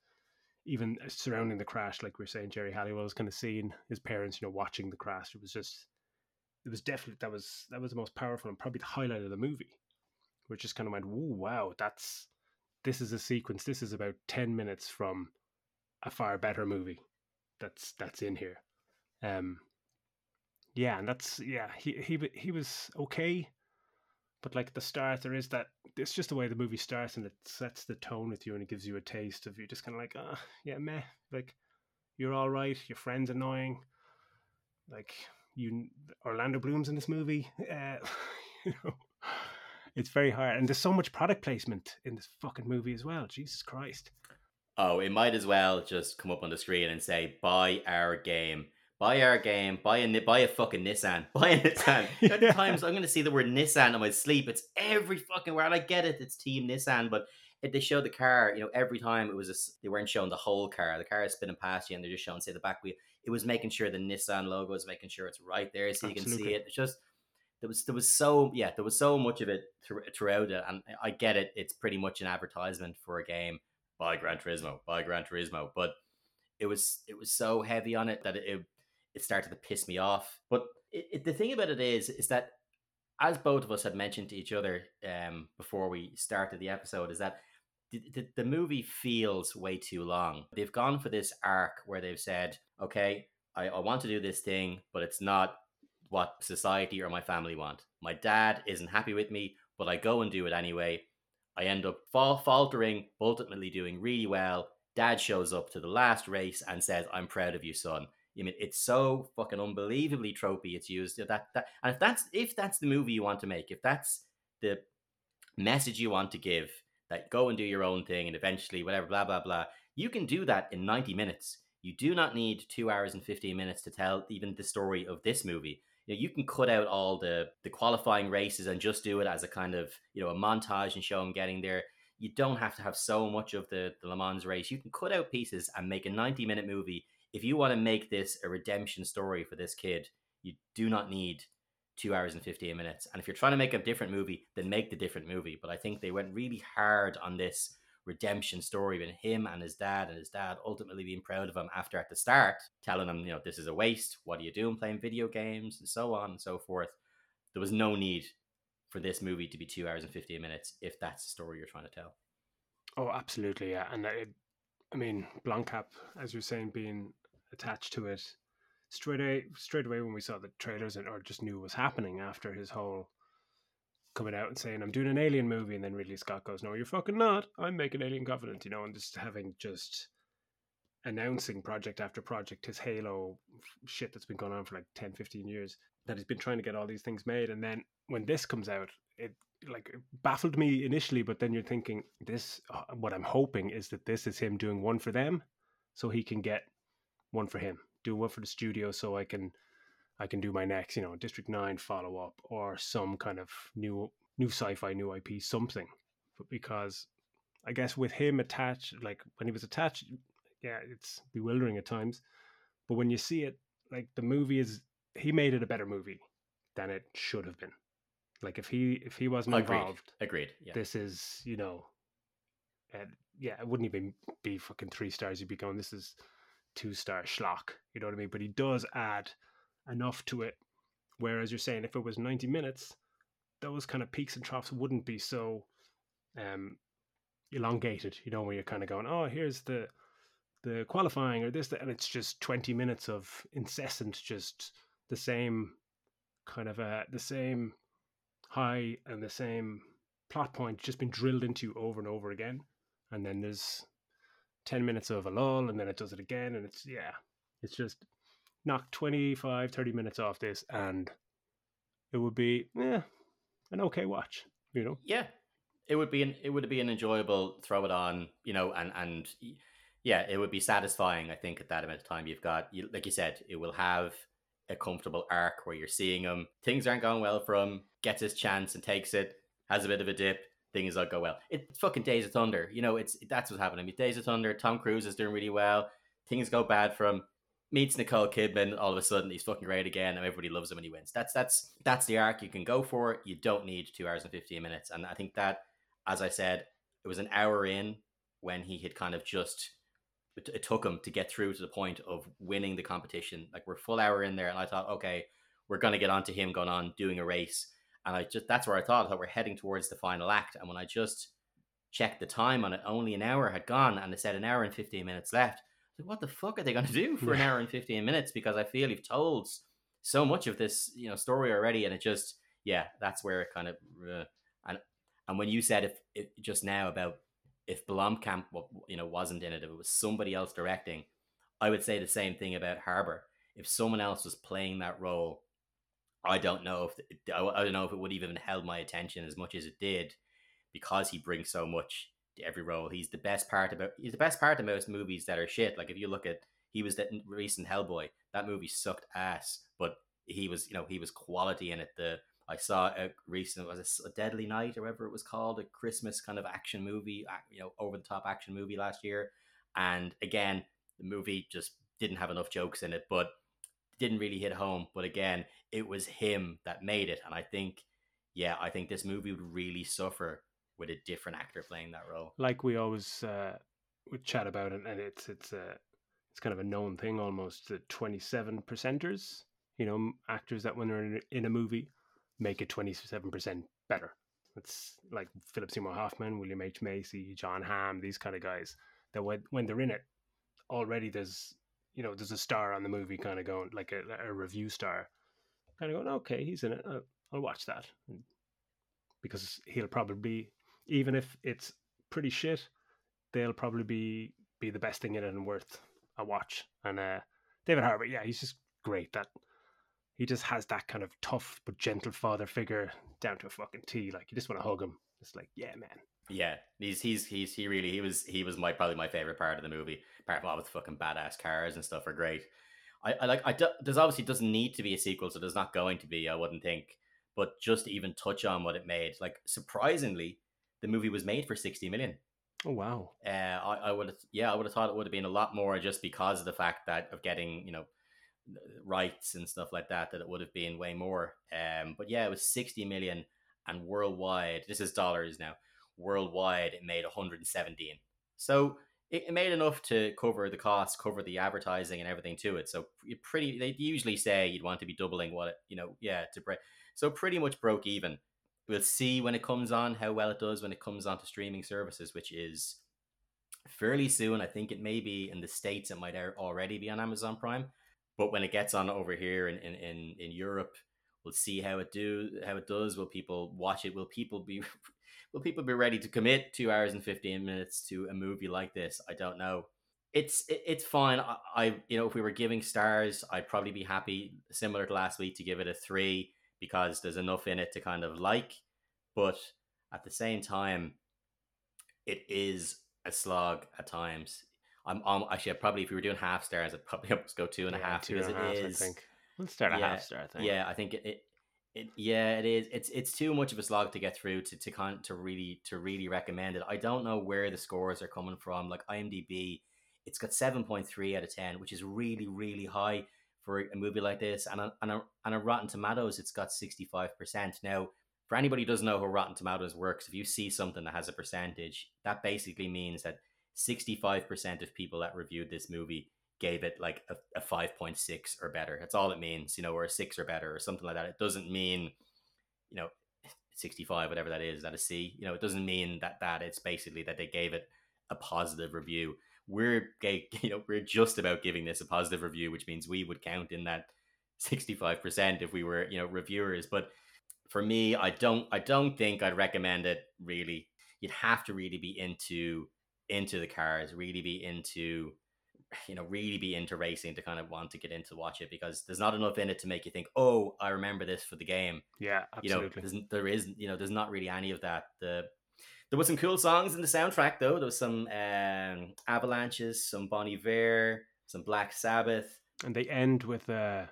even surrounding the crash, like we are saying, Geri Halliwell was kind of seeing his parents, you know, watching the crash. It was just, it was definitely that was that was the most powerful and probably the highlight of the movie, which just kind of went, "Ooh, wow, that's this is a sequence. This is about ten minutes from a far better movie that's that's in here." Um, yeah, and that's yeah, he he he was okay, But like the start, there is that. It's just the way the movie starts, and it sets the tone with you, and it gives you a taste of you're just kind of like, ah, oh, yeah, meh. Like you're all right. Your friend's annoying. Like you, Orlando Bloom's in this movie. Uh, [laughs] [laughs] you know, it's very hard, and there's so much product placement in this fucking movie as well. Jesus Christ. Oh, it might as well just come up on the screen and say, "Buy our game." Buy our game. Buy a buy a fucking Nissan. [laughs] Buy a Nissan. [laughs] yeah. times I'm going to see the word Nissan on my sleep. It's every fucking word. I get it. It's Team Nissan, but if they showed the car, you know, every time it was a, they weren't showing the whole car. The car is spinning past you, and they're just showing say the back wheel. It was making sure the Nissan logo is making sure it's right there, so Absolutely. you can see it. It's just there was there was so yeah there was so much of it throughout it, and I get it. It's pretty much an advertisement for a game by Gran Turismo, by Gran Turismo, but it was it was so heavy on it that it it, started to piss me off. But it, it, the thing about it is is that as both of us had mentioned to each other um, before we started the episode, is that the, the, the movie feels way too long. They've gone for this arc where they've said, okay, I, I want to do this thing, but it's not what society or my family want. My dad isn't happy with me, but I go and do it anyway. I end up faltering, ultimately doing really well. Dad shows up to the last race and says, I'm proud of you, son. I mean, it's so fucking unbelievably tropey. It's used that that, and if that's if that's the movie you want to make, if that's the message you want to give, that go and do your own thing and eventually whatever, blah, blah, blah. You can do that in 90 minutes. You do not need two hours and 15 minutes to tell even the story of this movie. You, know, you can cut out all the, the qualifying races and just do it as a kind of, you know, a montage and show them getting there. You don't have to have so much of the, the Le Mans race. You can cut out pieces and make a 90 minute movie. If you want to make this a redemption story for this kid, you do not need two hours and 15 minutes. And if you're trying to make a different movie, then make the different movie. But I think they went really hard on this redemption story with him and his dad, and his dad ultimately being proud of him after at the start telling him, you know, this is a waste. What are you doing playing video games and so on and so forth. There was no need for this movie to be two hours and 15 minutes if that's the story you're trying to tell. Oh, absolutely. Yeah. And it, I mean, Blomkamp, as you're saying, being attached to it straight away, straight away when we saw the trailers and or just knew was happening after his whole coming out and saying I'm doing an alien movie, and then Ridley Scott goes, "No, you're fucking not. I'm making Alien Covenant," you know, and just having just announcing project after project his Halo shit that's been going on for like 10, 15 years that he's been trying to get all these things made, and then when this comes out, it like it baffled me initially, but then you're thinking this. Uh, what I'm hoping is that this is him doing one for them, so he can get one for him do one for the studio so I can I can do my next, you know, District Nine follow up or some kind of new new sci-fi, new IP, something. But because I guess with him attached, like when he was attached, yeah, it's bewildering at times. But when you see it, like the movie is, he made it a better movie than it should have been. Like if he if he wasn't Agreed. involved, Agreed. Yeah. This is you know, uh, yeah, it wouldn't even be fucking three stars. You'd be going, this is two star schlock. You know what I mean? But he does add enough to it. Whereas you're saying if it was 90 minutes, those kind of peaks and troughs wouldn't be so um, elongated. You know, where you're kind of going, oh, here's the the qualifying or this, and it's just 20 minutes of incessant, just the same kind of uh, the same high and the same plot point just been drilled into you over and over again. And then there's 10 minutes of a lull and then it does it again and it's yeah it's just knock 25 30 minutes off this and it would be yeah an okay watch you know yeah it would be an it would be an enjoyable throw it on you know and and yeah it would be satisfying i think at that amount of time you've got you, like you said it will have a comfortable arc where you're seeing him things aren't going well for him gets his chance and takes it has a bit of a dip things that go well. It's fucking Days of Thunder. You know, it's that's what's happening. Days of Thunder. Tom Cruise is doing really well. Things go bad for him. Meets Nicole Kidman. All of a sudden, he's fucking great again, and everybody loves him, and he wins. That's that's that's the arc you can go for. You don't need two hours and fifteen minutes, and I think that, as I said, it was an hour in when he had kind of just it took him to get through to the point of winning the competition. Like we're full hour in there, and I thought, okay, we're gonna get onto him going on doing a race and I just that's where I thought that we're heading towards the final act. And when I just checked the time on it, only an hour had gone, and it said an hour and fifteen minutes left. What the fuck are they going [laughs] to do for an hour and fifteen minutes? Because I feel you've told so much of this, you know, story already, and it just yeah, that's where it kind of uh, And when you said if, if just now about if Blomkamp, you know, wasn't in it, if it was somebody else directing, I would say the same thing about Harbour. If someone else was playing that role, I don't know if I don't know if it would even held my attention as much as it did, because he brings so much every role. He's the best part about he's the best part of most movies that are shit. Like if you look at he was the recent Hellboy, that movie sucked ass, but he was you know he was quality in it. The I saw a recent was a Deadly Night or whatever it was called, a Christmas kind of action movie, you know, over the top action movie last year, and again the movie just didn't have enough jokes in it, but didn't really hit home. But again, it was him that made it, and I think, yeah, I think this movie would really suffer with a different actor playing that role. Like we always uh, would chat about it, and it's it's a it's kind of a known thing almost. The twenty seven percenters, you know, actors that when they're in, a movie make it 27% better. It's like Philip Seymour Hoffman, William H. Macy, Jon Hamm, these kind of guys that when, when they're in it, already there's, you know, there's a star on the movie kind of going, like a, a review star, kind of going, okay, he's in it. I'll, I'll watch that. Because he'll probably even if it's pretty shit, they'll probably be be the best thing in it and worth a watch. And uh, David Harbour, yeah, he's just great. That he just has that kind of tough but gentle father figure down to a fucking T. Like you just want to hug him. It's like, yeah, man. Yeah, he's he's he's he really he was he was my probably my favorite part of the movie. Apart from all the fucking badass cars and stuff are great. I, I like I do, there's obviously doesn't need to be a sequel, so there's not going to be. I wouldn't think, but just to even touch on what it made, like surprisingly, the movie was made for sixty million. Oh wow! Uh, I, I would have yeah I would have thought it would have been a lot more just because of the fact that of getting you know rights and stuff like that that it would have been way more. Um, but yeah, it was 60 million and worldwide. This is dollars now. Worldwide, it made 117. So it, it made enough to cover the costs, cover the advertising and everything to it. So pretty. They usually say you'd want to be doubling what it, you know, yeah, to break. So pretty much broke even. We'll see when it comes on how well it does when it comes on to streaming services, which is fairly soon. I think it may be in the states. It might already be on Amazon Prime. But when it gets on over here in, in, in, in Europe, we'll see how it do how it does. Will people watch it? Will people be [laughs] will people be ready to commit two hours and fifteen minutes to a movie like this? I don't know. It's it, it's fine. I, I you know if we were giving stars, I'd probably be happy similar to last week to give it a three because there's enough in it to kind of like. But at the same time, it is a slog at times. I'm, I'm actually I'd probably if we were doing half stars, I'd probably [laughs] just go two and a half two and it a half, is. I think. Let's start a yeah, half star. I think. Yeah, I think it, it, it. Yeah, it is. It's it's too much of a slog to get through to to con to really to really recommend it. I don't know where the scores are coming from. Like IMDb, it's got seven point three out of ten, which is really really high for a movie like this. And on a, and a Rotten Tomatoes, it's got sixty five percent. Now, for anybody who doesn't know how Rotten Tomatoes works, if you see something that has a percentage, that basically means that 65% of people that reviewed this movie gave it like a, a 5.6 or better. That's all it means, you know, or a six or better or something like that. It doesn't mean, you know, 65, whatever that is, that a C. You know, it doesn't mean that that it's basically that they gave it a positive review. We're [laughs] you know, we're just about giving this a positive review, which means we would count in that 65% if we were, you know, reviewers. But for me, I don't I don't think I'd recommend it really. You'd have to really be into into the cars, really be into you know, really be into racing to kind of want to get into watch it because there's not enough in it to make you think, oh, I remember this for the game. Yeah, absolutely. You know, there is, you know, there's not really any of that. The there was some cool songs in the soundtrack though. There was some um, Avalanches, some Bon Iver, some Black Sabbath, and they end with uh,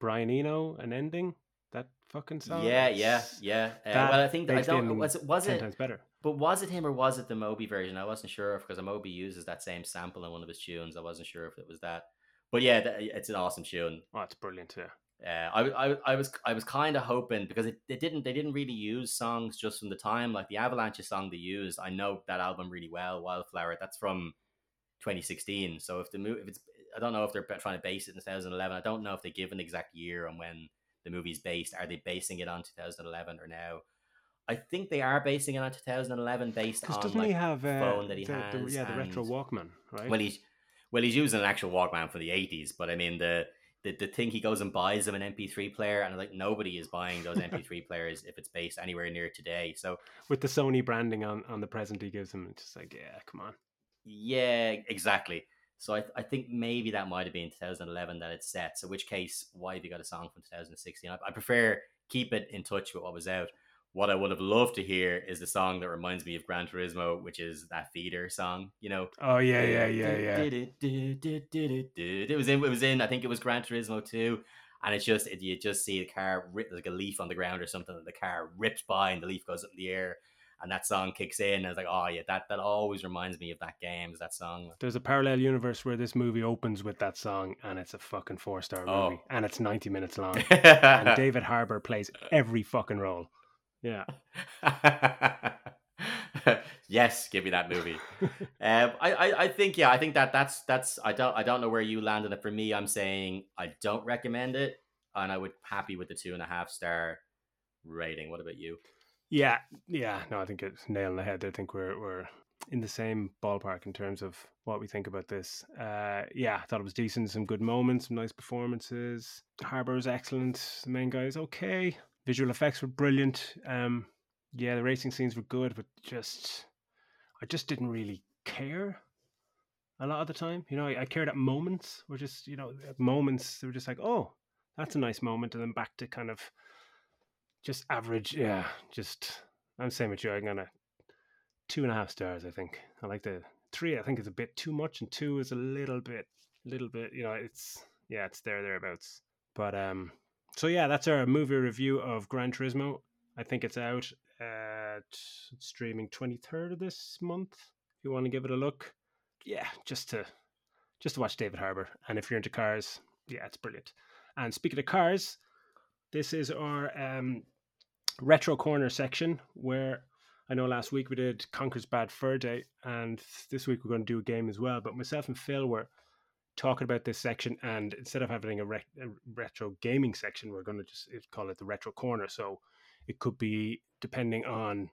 Brian Eno, an ending. That fucking song. Yeah, yeah, yeah. Uh, well, I think I don't. Was it? Was it? times better. But was it him or was it the Moby version? I wasn't sure because Moby uses that same sample in one of his tunes. I wasn't sure if it was that. But yeah, it's an awesome tune. Oh, it's brilliant. Yeah, uh, I, I, I was I was kind of hoping because it, it didn't they didn't really use songs just from the time like the Avalanche song they used. I know that album really well, Wildflower. That's from 2016. So if the movie if it's I don't know if they're trying to base it in 2011. I don't know if they give an exact year on when the movie's based. Are they basing it on 2011 or now? I think they are basing it on 2011 based on doesn't like, he have uh, phone that he the, has. The, yeah, the and, retro Walkman, right? Well, he's well, he's using an actual Walkman for the 80s, but I mean the the, the thing he goes and buys them an MP3 player, and like nobody is buying those MP3 [laughs] players if it's based anywhere near today. So with the Sony branding on on the present he gives him, it's just like yeah, come on. Yeah, exactly. So I, I think maybe that might have been 2011 that it's set. So which case, why have you got a song from 2016? I, I prefer keep it in touch with what was out. What I would have loved to hear is the song that reminds me of Gran Turismo, which is that Feeder song. You know. Oh yeah, yeah, yeah, yeah. It was in. It was in. I think it was Gran Turismo 2 and it's just it, you just see the car rip like a leaf on the ground or something. And the car rips by and the leaf goes up in the air, and that song kicks in. And I was like, oh yeah, that that always reminds me of that game. Is that song? There's a parallel universe where this movie opens with that song, and it's a fucking four star Oh. movie, and it's 90 minutes long. [laughs] and David Harbour plays every fucking role. Yeah, [laughs] yes, give me that movie. um, I, I, I think yeah, I think that that's that's I don't I don't know where you landed it. For me, I'm saying I don't recommend it, and I would happy with the two and a half star rating. What about you? yeah, yeah. No, I think it's nail on the head. I think we're we're in the same ballpark in terms of what we think about this. Uh, yeah, I thought it was decent. Some good moments, some nice performances. Harbour was excellent. The main guy is okay. Visual effects were brilliant. Um, yeah, the racing scenes were good, but just I just didn't really care a lot of the time. You know, I, I cared at moments. Were just you know at moments they were just like, oh, that's a nice moment, and then back to kind of just average. Yeah, just I'm same with you. I'm gonna two and a half stars. I think I like the three. I think is a bit too much, and two is a little bit, little bit. You know, it's yeah, it's there thereabouts. But um, so yeah, that's our movie review of Gran Turismo. I think it's out at streaming 23rd of this month. If you want to give it a look, yeah, just to just to watch David Harbour. And if you're into cars, yeah, it's brilliant. And speaking of cars, this is our um, retro corner section where I know last week we did Conker's Bad Fur Day, and this week we're going to do a game as well. But myself and Phil were talking about this section, and instead of having a, re- a retro gaming section, we're going to just call it the retro corner. So it could be depending on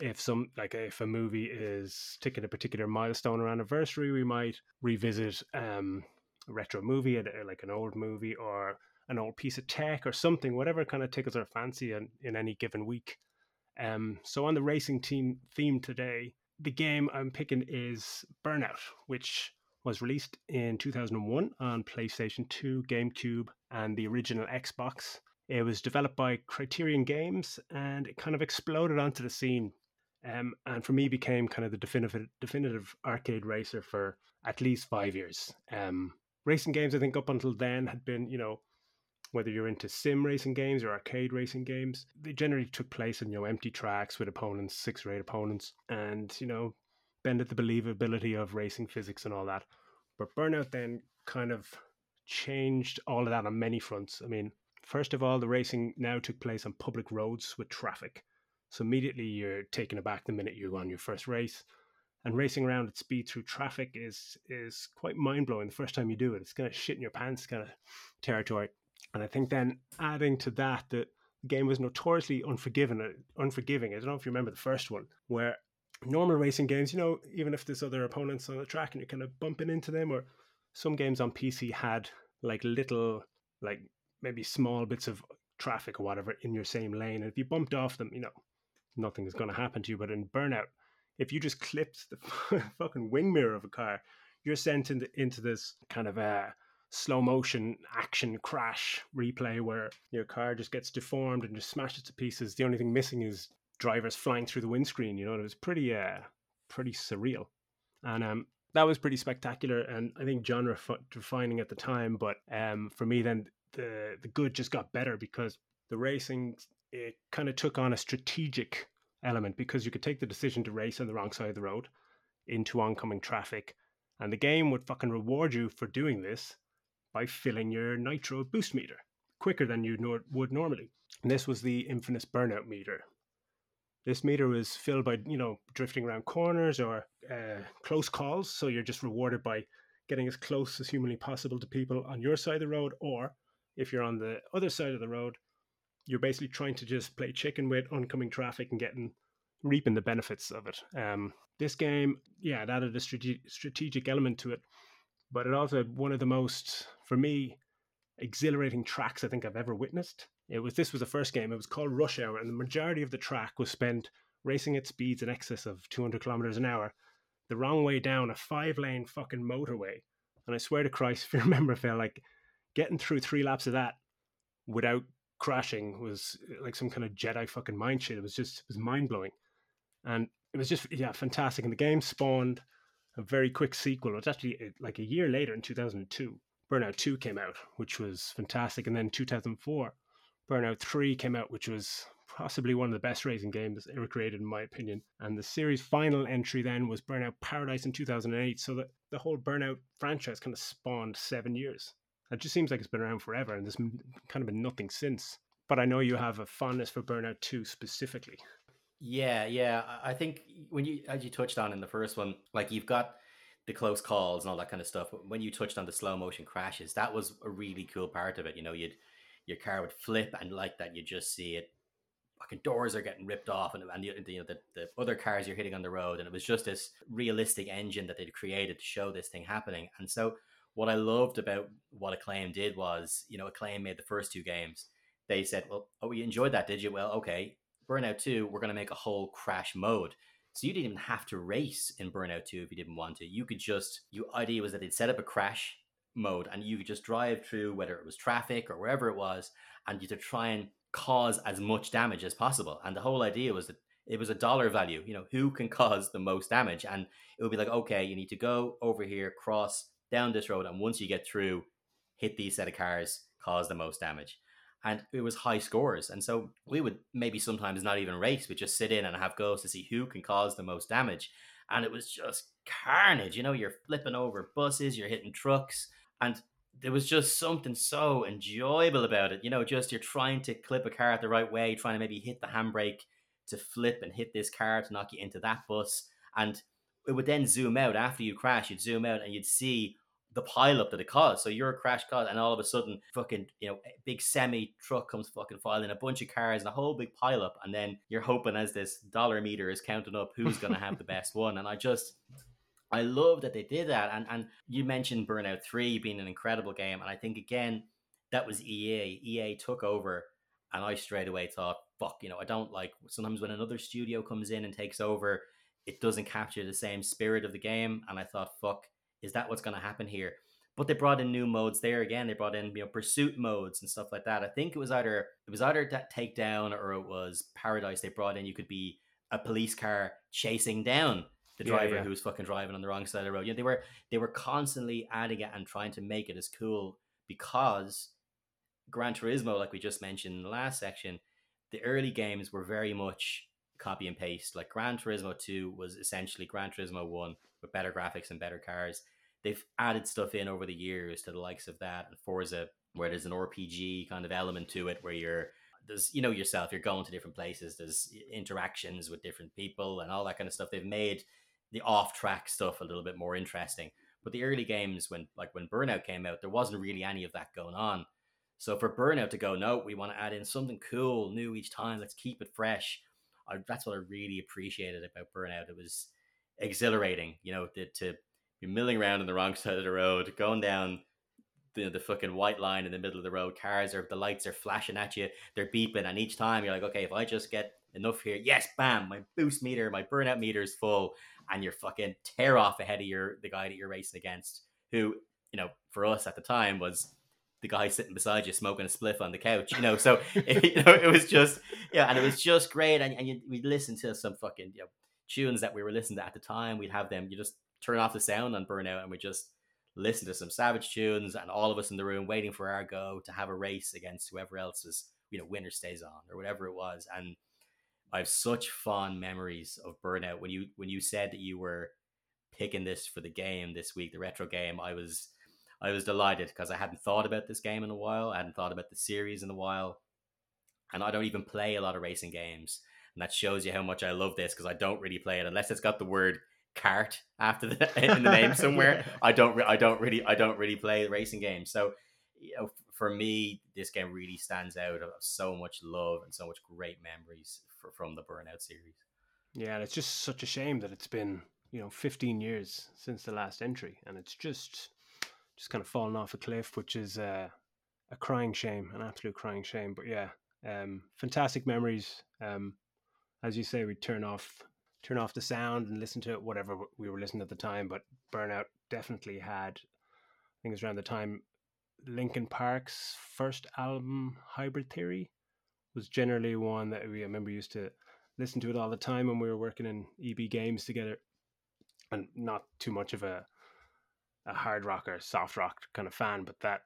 if some like if a movie is ticking a particular milestone or anniversary, we might revisit um, a retro movie, like an old movie or an old piece of tech or something, whatever kind of tickles our fancy in, in any given week. Um, so on the racing team theme today, the game I'm picking is Burnout, which was released in 2001 on PlayStation 2, GameCube, and the original Xbox. It was developed by Criterion Games, and it kind of exploded onto the scene, um, and for me became kind of the definitive definitive arcade racer for at least five years. Um, racing games, I think, up until then had been, you know, whether you're into sim racing games or arcade racing games, they generally took place in you know empty tracks with opponents, six or eight opponents, and you know bended the believability of racing physics and all that. But Burnout then kind of changed all of that on many fronts. I mean, first of all, the racing now took place on public roads with traffic. So immediately you're taken aback the minute you go on your first race. And racing around at speed through traffic is is quite mind blowing the first time you do it. It's kind of shit in your pants kind of territory. And I think then adding to that that, the game was notoriously unforgiving. Uh, unforgiving. I don't know if you remember the first one, where normal racing games, you know, even if there's other opponents on the track and you're kind of bumping into them, or some games on PC had like little, like maybe small bits of traffic or whatever in your same lane. And if you bumped off them, you know, nothing is going to happen to you. But in Burnout, if you just clipped the [laughs] fucking wing mirror of a car, you're sent into, into this kind of uh, slow motion action crash replay where your car just gets deformed and just smashes to pieces. The only thing missing is drivers flying through the windscreen. You know, it was pretty, uh, pretty surreal, and um, that was pretty spectacular. And I think genre defining at the time. But um, for me, then the the good just got better because the racing it kind of took on a strategic element because you could take the decision to race on the wrong side of the road into oncoming traffic, and the game would fucking reward you for doing this by filling your nitro boost meter quicker than you would normally. And this was the infamous burnout meter. This meter was filled by, you know, drifting around corners or uh, close calls. So you're just rewarded by getting as close as humanly possible to people on your side of the road. Or if you're on the other side of the road, you're basically trying to just play chicken with oncoming traffic and getting reaping the benefits of it. Um, this game, yeah, it added a strate- strategic element to it, but it also had one of the most, for me, exhilarating tracks I think I've ever witnessed. It was this was the first game. It was called Rush Hour, and the majority of the track was spent racing at speeds in excess of 200 kilometers an hour, the wrong way down a five-lane fucking motorway. And I swear to Christ, [laughs] if you remember, Phil, like getting through three laps of that without crashing was like some kind of Jedi fucking mind shit. It was just it was mind blowing, and it was just yeah fantastic. And the game spawned a very quick sequel. It was actually uh, like a year later in 2002. Burnout 2 came out, which was fantastic, and then 2004, Burnout 3 came out, which was possibly one of the best racing games ever created, in my opinion. And the series' final entry then was Burnout Paradise in 2008. So that the whole Burnout franchise kind of spawned seven years. It just seems like it's been around forever, and there's kind of been nothing since. But I know you have a fondness for Burnout 2 specifically. Yeah, yeah. I think when you, as you touched on in the first one, like you've got the close calls and all that kind of stuff. But when you touched on the slow motion crashes, that was a really cool part of it. You know, you'd your car would flip and like that, you just see it. Fucking doors are getting ripped off, and, and the, you know the, the other cars you're hitting on the road, and it was just this realistic engine that they'd created to show this thing happening. And so, what I loved about what Acclaim did was, you know, Acclaim made the first two games. They said, "Well, oh, you enjoyed that, did you? Well, okay, Burnout 2, we're going to make a whole crash mode. So you didn't even have to race in Burnout 2 if you didn't want to. You could just, your idea was that they'd set up a crash mode and you could just drive through whether it was traffic or wherever it was and you to try and cause as much damage as possible. And the whole idea was that it was a dollar value, you know, who can [laughs] cause the most damage? And it would be like, okay, you need to go over here, cross down this road, and once you get through, hit these set of cars, cause the most damage and it was high scores. And so we would maybe sometimes not even race, we just sit in and have goes to see who can cause the most damage. And it was just carnage. You know, you're flipping over buses, you're hitting trucks, and there was just something so enjoyable about it. You know, just you're trying to clip a car the right way, trying to maybe hit the handbrake to flip and hit this car to knock you into that bus. And it would then zoom out after you crash, you'd zoom out and you'd see the pileup that it caused. So you're a crash cause, and all of a sudden, fucking, you know, big semi truck comes fucking filing a bunch of cars and a whole big pileup, and then you're hoping as this dollar meter is counting up who's going to have the best one. And I just, I love that they did that. And and you mentioned Burnout Three being an incredible game, and I think again that was EA. EA took over, and I straight away thought, fuck, you know, I don't like sometimes when another studio comes in and takes over, it doesn't capture the same spirit of the game, and I thought, fuck is that what's going to happen here? But they brought in new modes there again. They brought in you know pursuit modes and stuff like that. I think it was either it was either that takedown or it was Paradise. They brought in you could be a police car chasing down the driver yeah, yeah. who was fucking driving on the wrong side of the road. Yeah, they were they were constantly adding it and trying to make it as cool because Gran Turismo, like we just mentioned in the last section, the early games were very much copy and paste. Like Gran Turismo 2 was essentially Gran Turismo 1 with better graphics and better cars. They've added stuff in over the years to the likes of that and Forza, where there's an RPG kind of element to it, where you're there's you know yourself, you're going to different places, there's interactions with different people and all that kind of stuff. They've made the off track stuff a little bit more interesting. But the early games, when like when Burnout came out, there wasn't really any of that going on. So for Burnout to go, no, we want to add in something cool, new each time. Let's keep it fresh. I, that's what I really appreciated about Burnout. It was exhilarating, you know, to, to be milling around on the wrong side of the road, going down the, the fucking white line in the middle of the road. Cars are the lights are flashing at you, they're beeping, and each time you're like, okay, if I just get enough here, yes, bam, my boost meter, my burnout meter is full, and you're fucking tear off ahead of your the guy that you're racing against, who you know for us at the time was the guy sitting beside you smoking a spliff on the couch, you know. So it, [laughs] [laughs] you know, it was just yeah, and it was just great. And, and we'd listen to some fucking you know, tunes that we were listening to at the time. We'd have them. You just turn off the sound on Burnout, and we just listen to some Savage tunes, and all of us in the room waiting for our go to have a race against whoever else was you know winner stays on or whatever it was. And I have such fond memories of Burnout. When you when you said that you were picking this for the game this week, the retro game, I was I was delighted because I hadn't thought about this game in a while. I hadn't thought about the series in a while. And I don't even play a lot of racing games. And that shows you how much I love this because I don't really play it unless it's got the word cart after the [laughs] in the name [laughs] somewhere. I don't I don't really I don't really play racing games. So you know, for me, this game really stands out of so much love and so much great memories for, from the Burnout series. Yeah, and it's just such a shame that it's been you know 15 years since the last entry, and it's just just kind of fallen off a cliff, which is uh, a crying shame, an absolute crying shame. But yeah, um, fantastic memories. Um, as you say, we turn off turn off the sound and listen to whatever we were listening at the time. But Burnout definitely had. I think it was around the time Linkin Park's first album, Hybrid Theory, was generally one that we I remember used to listen to it all the time when we were working in EB Games together, and not too much of a a hard rock or soft rock kind of fan, but that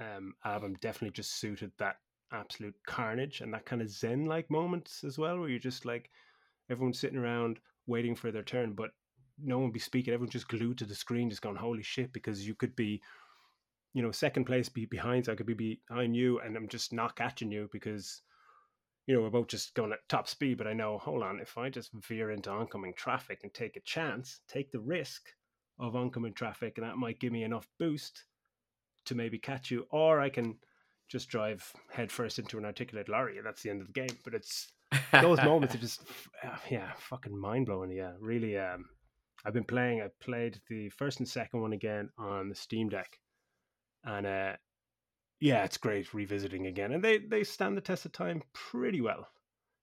um, album definitely just suited that absolute carnage and that kind of zen like moments as well, where you're just like everyone's sitting around waiting for their turn, but no one be speaking. Everyone's just glued to the screen, just going, "Holy shit!" Because you could be, you know, second place be behind. So I could be behind you, and I'm just not catching you because, you know, we're both just going at top speed. But I know, hold on, if I just veer into oncoming traffic and take a chance, take the risk of oncoming traffic, and that might give me enough boost to maybe catch you, or I can just drive headfirst into an articulated lorry, and that's the end of the game. But it's those moments are just [laughs] uh, yeah, fucking mind blowing. Yeah, really. Um, I've been playing. I played the first and second one again on the Steam Deck, and uh, yeah, it's great revisiting again, and they they stand the test of time pretty well.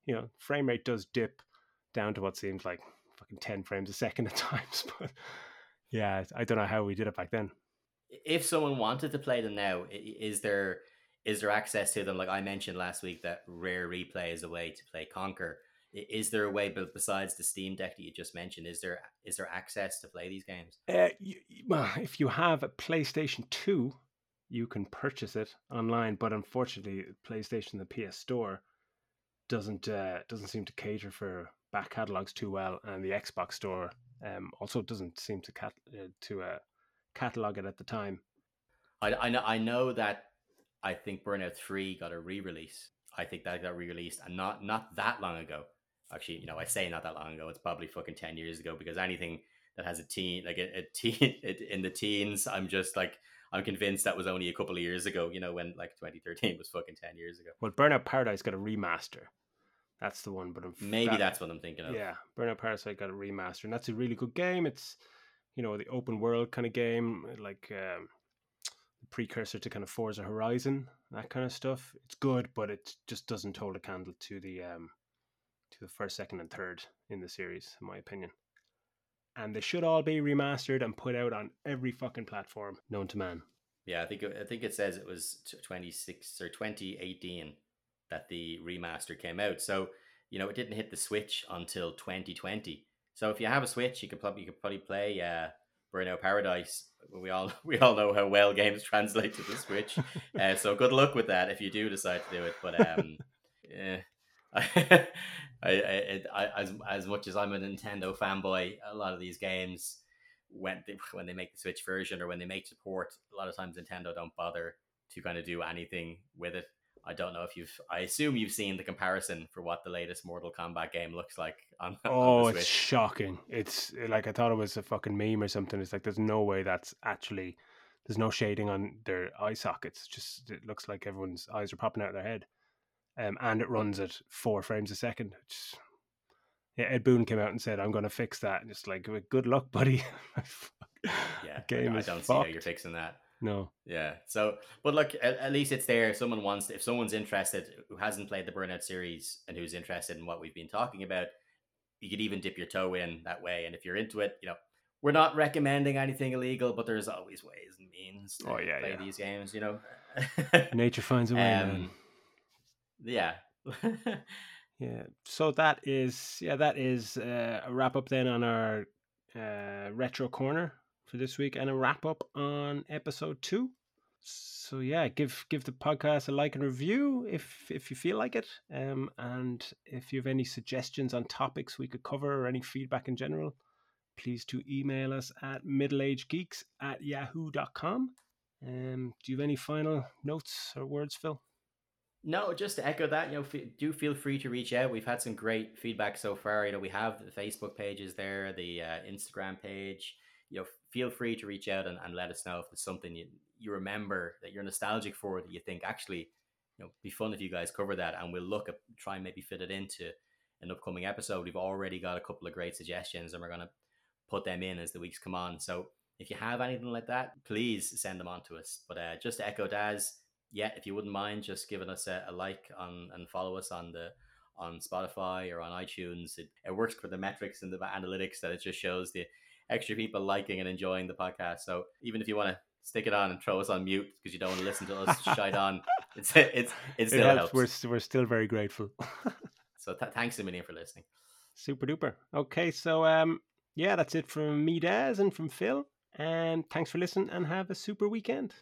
You know, frame rate does dip down to what seems like fucking ten frames a second at [laughs] times, but yeah, I don't know how we did it back then. If someone wanted to play them now, is there is there access to them? Like I mentioned last week, that Rare Replay is a way to play Conker. Is there a way, but besides the Steam Deck that you just mentioned, is there is there access to play these games? Uh, you, well, if you have a PlayStation Two, you can purchase it online. But unfortunately, PlayStation, the PS Store, doesn't uh, doesn't seem to cater for back catalogs too well, and the Xbox Store um, also doesn't seem to cat- uh, to uh, catalog it at the time. I, I know I know that I think Burnout Three got a re-release. I think that got re-released, and not not that long ago. Actually, you know, I say not that long ago. It's probably fucking ten years ago because anything that has a teen like a, a teen [laughs] in the teens, I'm just like I'm convinced that was only a couple of years ago. You know, when like 2013 was fucking ten years ago. Well, Burnout Paradise got a remaster. That's the one, but I'm maybe that, that's what I'm thinking of. Yeah, Burnout Paradise got a remaster, and that's a really good game. It's you know the open world kind of game, like um, precursor to kind of Forza Horizon, that kind of stuff. It's good, but it just doesn't hold a candle to the um, to the first, second, and third in the series, in my opinion. And they should all be remastered and put out on every fucking platform known to man. Yeah, I think I think it says it was 26 or 2018 that the remaster came out. So you know it didn't hit the Switch until 2020. So if you have a Switch, you could probably you could probably play uh, Burnout Paradise. We all [laughs] we all know how well games translate to the Switch. [laughs] uh, so good luck with that if you do decide to do it. But um, [laughs] yeah, I, I, I, as as much as I'm a Nintendo fanboy, a lot of these games when they [sighs] when they make the Switch version or when they make support, a lot of times Nintendo don't bother to kind of do anything with it. I don't know if you've. I assume you've seen the comparison for what the latest Mortal Kombat game looks like [laughs] on. Oh, on it's shocking! It's eh, like I thought it was a fucking meme or something. It's like there's no way that's actually. There's no shading on their eye sockets. Just it looks like everyone's eyes are popping out of their head, um, and it runs at four frames a second. Which, yeah, Ed Boon came out and said, "I'm going to fix that." And just like, good luck, [laughs] buddy. yeah, [laughs] game I, I don't fucked. see how you're fixing that. No. Yeah. So, but look, at, at, least it's there. Someone wants, if someone's interested who hasn't played the Burnout series and who's interested in what we've been talking about, you could even dip your toe in that way. And if you're into it, you know, we're not recommending anything illegal, but there's always ways and means to oh, yeah, play yeah. these games, you know. Nature finds a way. [laughs] Um, yeah. [laughs] yeah. So that is, yeah, that is uh, a wrap up then on our uh, retro corner for this week and a wrap up on episode two. So yeah, give give the podcast a like and review if if you feel like it. Um, and if you have any suggestions on topics we could cover or any feedback in general, please to email us at middleagedgeeks at yahoo.com. Um, do you have any final notes or words, Phil? No, just to echo that, you know, f- do feel free to reach out. We've had some great feedback so far. You know, we have the Facebook pages there, the uh, Instagram page you know, feel free to reach out and, and let us know if there's something you, you remember that you're nostalgic for that you think actually, you know, be fun if you guys cover that and we'll look at try and maybe fit it into an upcoming episode. We've already got a couple of great suggestions and we're gonna put them in as the weeks come on. So if you have anything like that, please send them on to us. But uh, just to echo Daz, yeah, if you wouldn't mind just giving us a, a like on and follow us on the on Spotify or on iTunes, it, it works for the metrics and the analytics that it just shows the extra people liking and enjoying the podcast. So even if you want to stick it on and throw us on mute because you don't want to listen to us shite on, [laughs] it's it's it still it helps. helps. We're we're still very grateful. [laughs] so th- thanks a million for listening. Super duper. Okay, so um, yeah, that's it from me, Daz, and from Phil. And thanks for listening, and have a super weekend.